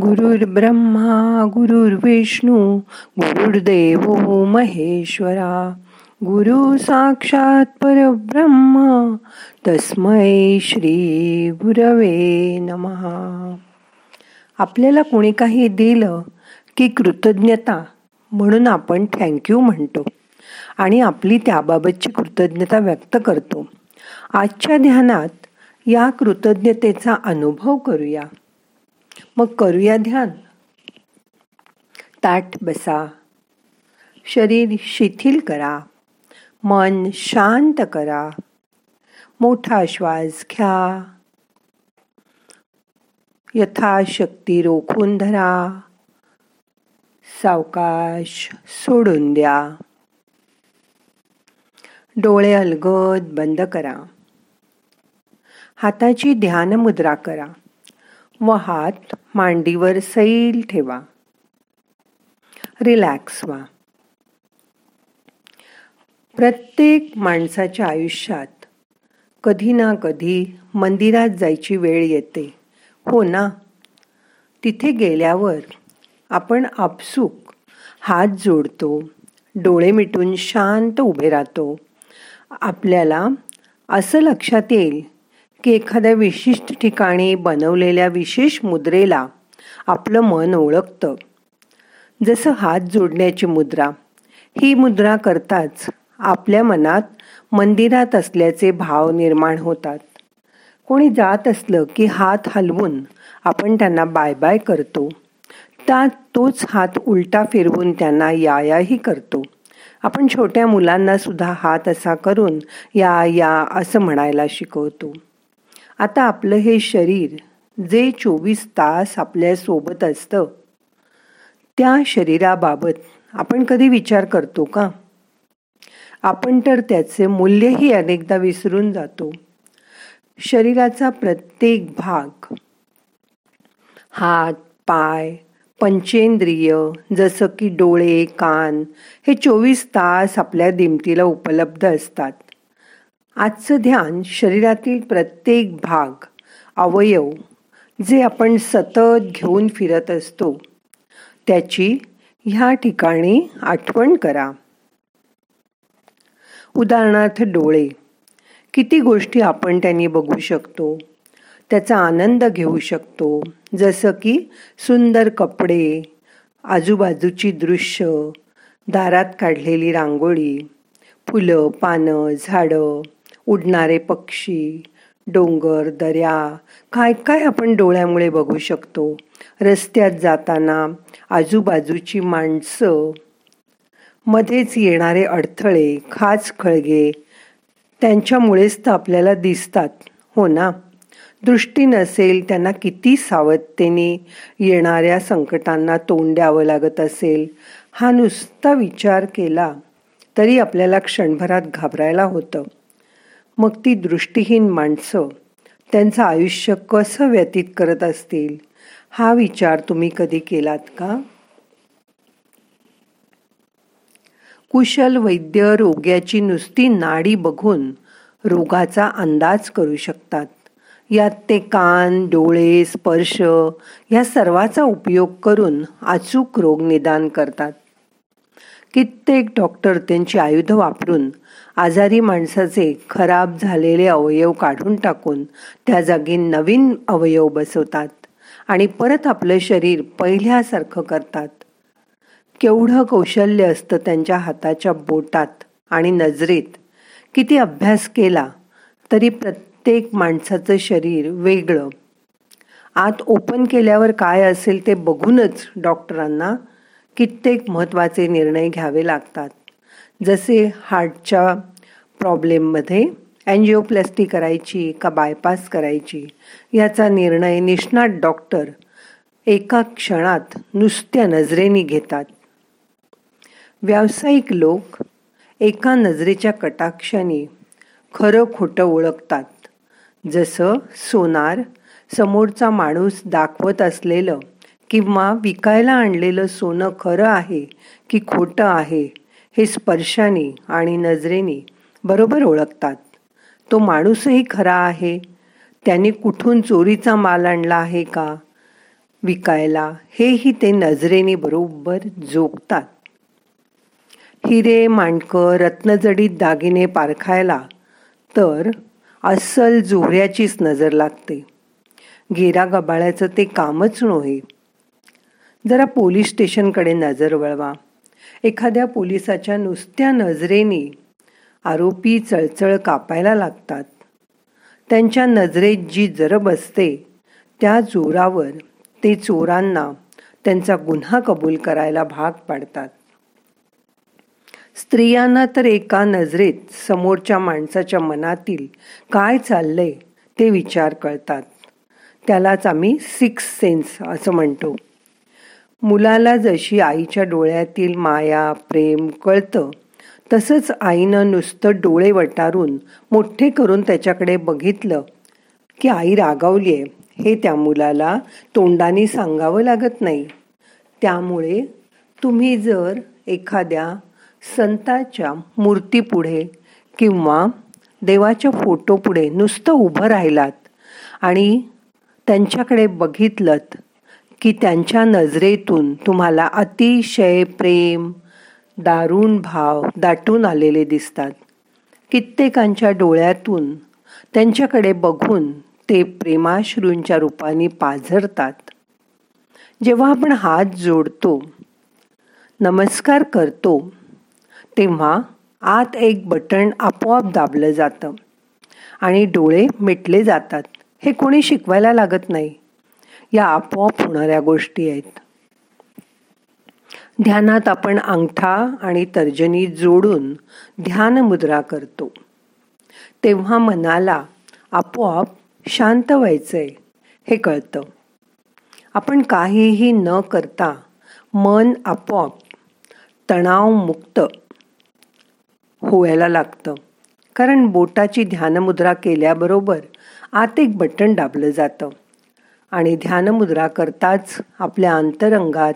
गुरुर् ब्रह्मा गुरुर्विष्णू गुरुर्देव महेश्वरा. गुरु साक्षात परब्रह्मा तस्मै श्री गुरवे नमहा आपल्याला कोणी काही दिलं की कृतज्ञता म्हणून आपण थँक्यू म्हणतो आणि आपली त्याबाबतची कृतज्ञता व्यक्त करतो. आजच्या ध्यानात या कृतज्ञतेचा अनुभव करूया. मग करूया ध्यान. ताट बसा. शरीर शिथिल करा. मन शांत करा. मोठा श्वास घ्या. यथाशक्ती रोखून धरा. सावकाश सोडून द्या. डोळे अलगद बंद करा. हाताची ध्यान मुद्रा करा. व हात मांडीवर सैल ठेवा. रिलॅक्स व्हा. प्रत्येक माणसाच्या आयुष्यात कधी ना कधी मंदिरात जायची वेळ येते. हो ना? तिथे गेल्यावर आपण आपसूक हात जोडतो डोळे मिटून शांत उभे राहतो. आपल्याला असं लक्षात येईल की एखाद्या विशिष्ट ठिकाणी बनवलेल्या विशेष मुद्रेला आपलं मन ओळखतं. जसं हात जोडण्याची मुद्रा ही मुद्रा करताच आपल्या मनात मंदिरात असल्याचे भाव निर्माण होतात. कोणी जात असलं की हात हलवून आपण त्यांना बाय बाय करतो. त्या तोच हात उलटा फिरवून त्यांना या याही करतो. आपण छोट्या मुलांना सुद्धा हात असा करून या या असं म्हणायला शिकवतो. आता आपलं हे शरीर जे चोवीस तास आपल्यासोबत असतं त्या शरीराबाबत आपण कधी विचार करतो का? आपण तर त्याचे मूल्यही अनेकदा विसरून जातो. शरीराचा प्रत्येक भाग हात पाय पंचेंद्रिय जसं की डोळे कान हे चोवीस तास आपल्या दिमतीला उपलब्ध असतात. आजचं ध्यान शरीरातील प्रत्येक भाग अवयव जे आपण सतत घेऊन फिरत असतो त्याची ह्या ठिकाणी आठवण करा. उदाहरणार्थ डोळे. किती गोष्टी आपण त्यांनी बघू शकतो त्याचा आनंद घेऊ शकतो जसं की सुंदर कपडे आजूबाजूची दृश्य दारात काढलेली रांगोळी फुलं पानं झाडं उडणारे पक्षी डोंगर दऱ्या काय काय आपण डोळ्यामुळे बघू शकतो. रस्त्यात जाताना आजूबाजूची माणसं मध्येच येणारे अडथळे खाच खळगे त्यांच्यामुळेच तर आपल्याला दिसतात. हो ना? दृष्टी नसेल त्यांना किती सावधतेने येणाऱ्या संकटांना तोंड द्यावं लागत असेल. हा नुसता विचार केला तरी आपल्याला क्षणभरात घाबरायला होतं. मग ती दृष्टीहीन माणसं त्यांचं आयुष्य कसं व्यतीत करत असतील हा विचार तुम्ही कधी केलात का? कुशल वैद्य रोग्याची नुसती नाडी बघून रोगाचा अंदाज करू शकतात. यात ते कान डोळे स्पर्श या सर्वाचा उपयोग करून अचूक रोग निदान करतात. कित्येक डॉक्टर त्यांची आयुध वापरून आजारी माणसाचे खराब झालेले अवयव काढून टाकून त्या जागी नवीन अवयव बसवतात आणि परत आपलं शरीर पहिल्यासारखं करतात. केवढं कौशल्य असतं त्यांच्या हाताच्या बोटात आणि नजरेत. किती अभ्यास केला तरी प्रत्येक माणसाचं शरीर वेगळं. आत ओपन केल्यावर काय असेल ते बघूनच डॉक्टरांना कित्येक महत्त्वाचे निर्णय घ्यावे लागतात. जसे हार्टच्या प्रॉब्लेममध्ये अँजिओप्लॅस्टी करायची का बायपास करायची याचा निर्णय निष्णात डॉक्टर एका क्षणात नुसत्या नजरेने घेतात. व्यावसायिक लोक एका नजरेच्या कटाक्षाने खरं खोटं ओळखतात. जसं सोनार समोरचा माणूस दाखवत असलेलं किंवा विकायला आणलेलं सोनं खरं आहे की खोटं आहे हे स्पर्शाने आणि नजरेने बरोबर ओळखतात. तो माणूसही खरा आहे. त्याने कुठून चोरीचा माल आणला आहे का? विकायला हेही ते नजरेने बरोबर जोगतात. हिरे मांडकं रत्नजडीत दागिने पारखायला तर अस्सल जोऱ्याचीच नजर लागते. गेरा गबाळ्याचं ते कामच नव्हे. जरा पोलीस स्टेशनकडे नजर वळवा. एखाद्या पोलिसाच्या नुसत्या नजरेने आरोपी चळचळ कापायला लागतात. त्यांच्या नजरेत जी जरब असते त्या जोरावर ते चोरांना त्यांचा गुन्हा कबूल करायला भाग पाडतात. स्त्रियांना तर एका नजरेत समोरच्या माणसाच्या मनातील काय चाललंय ते विचार कळतात. त्यालाच आम्ही सिक्स सेन्स असं म्हणतो. मुलाला जशी आईच्या डोळ्यातील माया प्रेम कळतं तसंच आईनं नुसतं डोळे वटारून मोठे करून त्याच्याकडे बघितलं की आई रागावली आहे हे त्या मुलाला तोंडाने सांगावं लागत नाही. त्यामुळे तुम्ही जर एखाद्या संताच्या मूर्तीपुढे किंवा देवाच्या फोटोपुढे नुसतं उभं राहिलात आणि त्यांच्याकडे बघितलं की त्यांच्या नजरेतून तुम्हाला अतिशय प्रेम दारुण भाव दाटून आलेले दिसतात. कित्येकांच्या डोळ्यातून त्यांच्याकडे बघून ते प्रेमाश्रूंच्या रूपाने पाझरतात. जेव्हा आपण हात जोडतो नमस्कार करतो तेव्हा आत एक बटण आपोआप दाबलं जातं आणि डोळे मिटले जातात. हे कोणी शिकवायला लागत नाही. या आपोआप होणाऱ्या गोष्टी आहेत. ध्यानात आपण अंगठा आणि तर्जनी जोडून ध्यान मुद्रा करतो. तेव्हा मनाला आपोआप शांत व्हायचंय हे कळतं. आपण काहीही न करता मन आपोआप तणावमुक्त होयला लागतं. कारण बोटाची ध्यानमुद्रा केल्याबरोबर आत एक बटन दाबलं जातं. आणि ध्यानमुद्रा करताच आपल्या अंतरंगात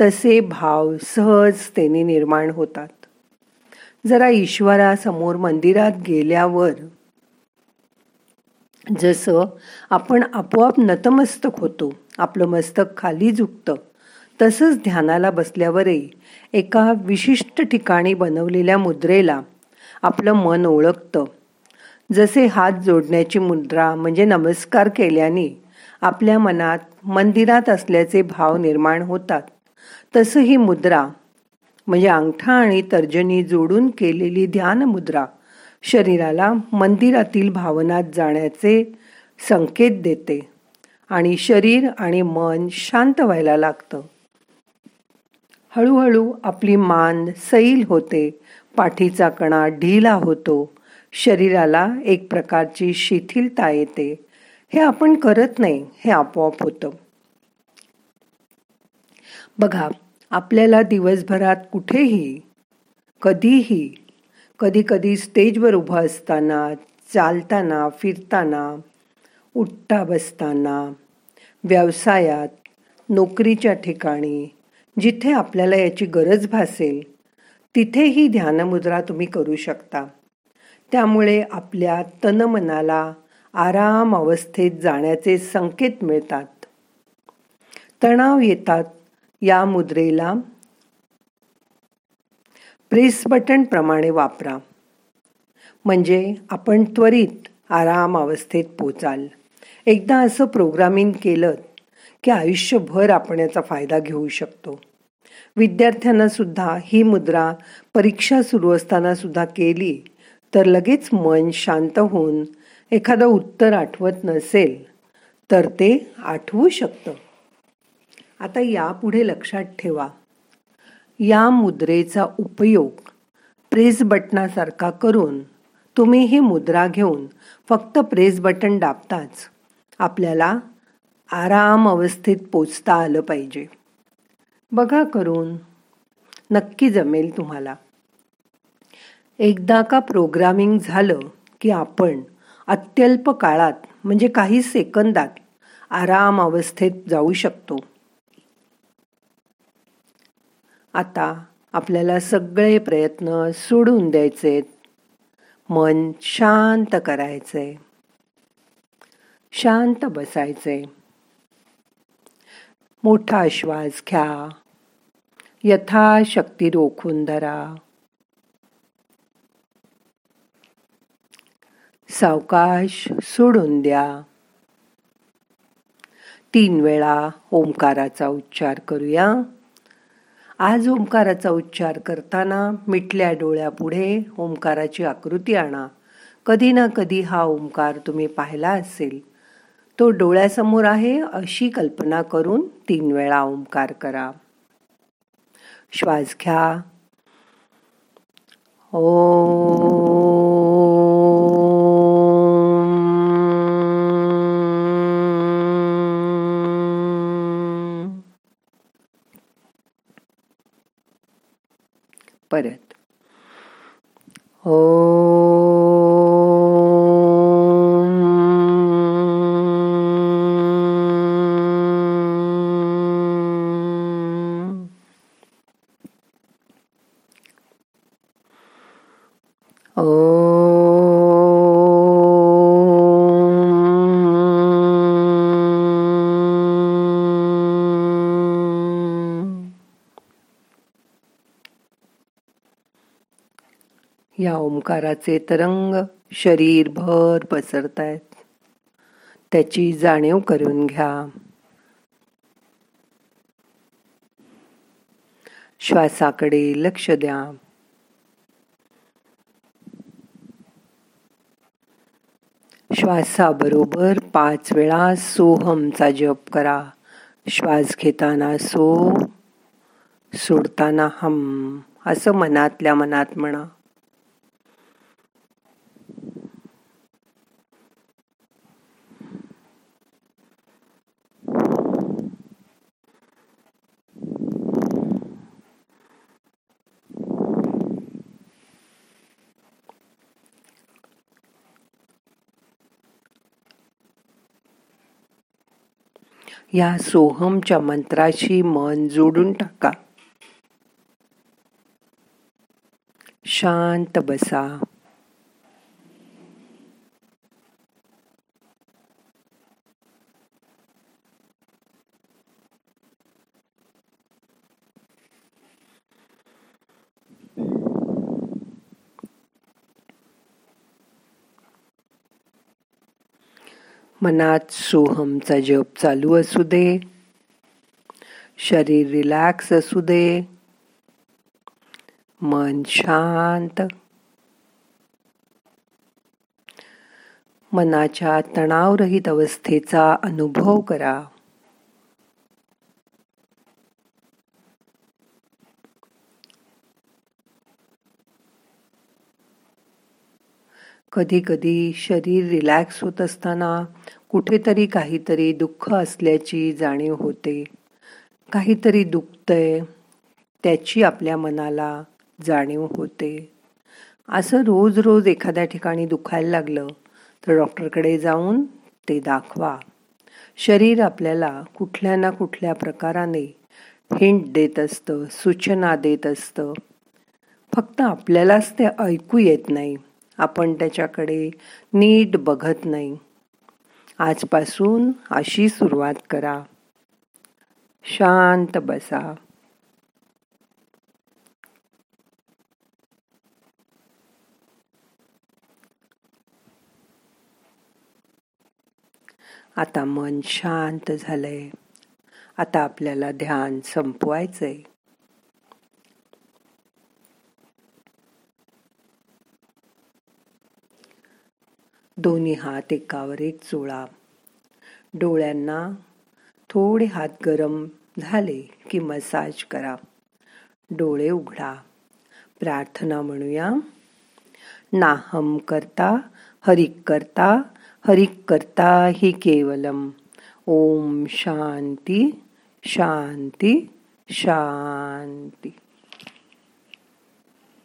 तसे भाव सहजतेने निर्माण होतात. जरा ईश्वरासमोर मंदिरात गेल्यावर जसं आपण आपोआप नतमस्तक होतो आपलं मस्तक खाली झुकतं तसंच ध्यानाला बसल्यावरही एका विशिष्ट ठिकाणी बनवलेल्या मुद्रेला आपलं मन ओळखतं. जसे हात जोडण्याची मुद्रा म्हणजे नमस्कार केल्याने आपल्या मनात मंदिरात असल्याचे भाव निर्माण होतात. तसं ही मुद्रा म्हणजे अंगठा आणि तर्जनी जोडून केलेली ध्यान मुद्रा शरीराला मंदिरातील भावनात जाण्याचे संकेत देते आणि शरीर आणि मन शांत व्हायला लागतं. हळूहळू आपली मान सैल होते पाठीचा कणा ढिला होतो शरीराला एक प्रकारची शिथिलता येते. हे आपण करत नाही हे आपोआप होतं. बघा आपल्याला दिवसभरात कुठेही कधीही कधी कधी स्टेजवर उभं असताना चालताना फिरताना उठता बसताना व्यवसायात नोकरीच्या ठिकाणी जिथे आपल्याला याची गरज भासेल तिथेही ध्यानमुद्रा तुम्ही करू शकता. त्यामुळे आपल्या तनमनाला आराम अवस्थेत जाण्याचे संकेत मिळतात. तणाव येतात या मुद्रेला. प्रेस बटन प्रमाणे वापरा. म्हणजे आपण त्वरित आराम अवस्थेत पोचाल. एकदा असं प्रोग्रामिंग केलं की आयुष्यभर आपण याचा फायदा घेऊ शकतो. विद्यार्थ्यांना सुद्धा ही मुद्रा परीक्षा सुरू असताना सुद्धा केली तर लगेच मन शांत होऊन एखादं उत्तर आठवत नसेल तर ते आठवू शकतं. आता यापुढे लक्षात ठेवा. या मुद्रेचा उपयोग प्रेस बटनासारखा करून तुम्ही ही मुद्रा घेऊन फक्त प्रेस बटन दाबताच आपल्याला आराम अवस्थेत पोचता आलं पाहिजे. बघा करून नक्की जमेल तुम्हाला. एकदा का प्रोग्रामिंग झालं की आपण अत्यल्प काळात म्हणजे काही सेकंदात आराम अवस्थेत जाऊ शकतो. आता आपल्याला सगळे प्रयत्न सोडून द्यायचे मन शांत करायचे. शांत बसायचे. मोठा श्वास घ्या. यथाशक्ती रोखून धरा. सावकाश सोडून द्या. तीन वेळा ओंकाराचा उच्चार करूया. आज ओंकाराचा उच्चार करताना मिटल्या डोळ्यापुढे ओंकाराची आकृती आणा. कधी ना कधी हा ओंकार तुम्ही पाहिला असेल. तो डोळ्यासमोर आहे अशी कल्पना करून तीन वेळा ओंकार करा. श्वास घ्या. ओ. परत ओ ओंकाराचे तरंग शरीरभर पसरतायत. त्याची जाणीव करून घ्या. श्वासाकडे लक्ष द्या. श्वासाबरोबर पाच वेळा सोहमचा जप करा. श्वास घेताना सो सोडताना हम असं मनातल्या मनात म्हणा. या सोहमच्या मंत्राशी मन जोडून टाका. शांत बसा. मनात सोहमचा जप चालू असू दे. शरीर रिलॅक्स असू दे. मन शांत. मनाच्या तणावरहित अवस्थेचा अनुभव करा. कधी कधी शरीर रिलॅक्स होत असताना कुठेतरी काहीतरी दुःख असल्याची जाणीव होते. काहीतरी दुखतंय त्याची आपल्या मनाला जाणीव होते. असं रोज रोज एखाद्या ठिकाणी दुखायला लागलं तर डॉक्टरकडे जाऊन ते दाखवा. शरीर आपल्याला कुठल्या ना कुठल्या प्रकाराने हिंट देत असतं सूचना देत असतं. फक्त आपल्यालाच ते ऐकू येत नाही. आपण त्याच्याकडे नीट बघत नाही. आजपासून अशी सुरुवात करा. शांत बसा. आता मन शांत झालंय. आता आपल्याला ध्यान संपवायचंय. दोन्ही हात एकावर एक चोळा. डोळ्यांना थोडे हात गरम झाले की मसाज करा. डोळे उघडा. प्रार्थना म्हणूया. नाहम करता हरिक करता हरिक करता ही केवलम. ओम शांती शांती शांती.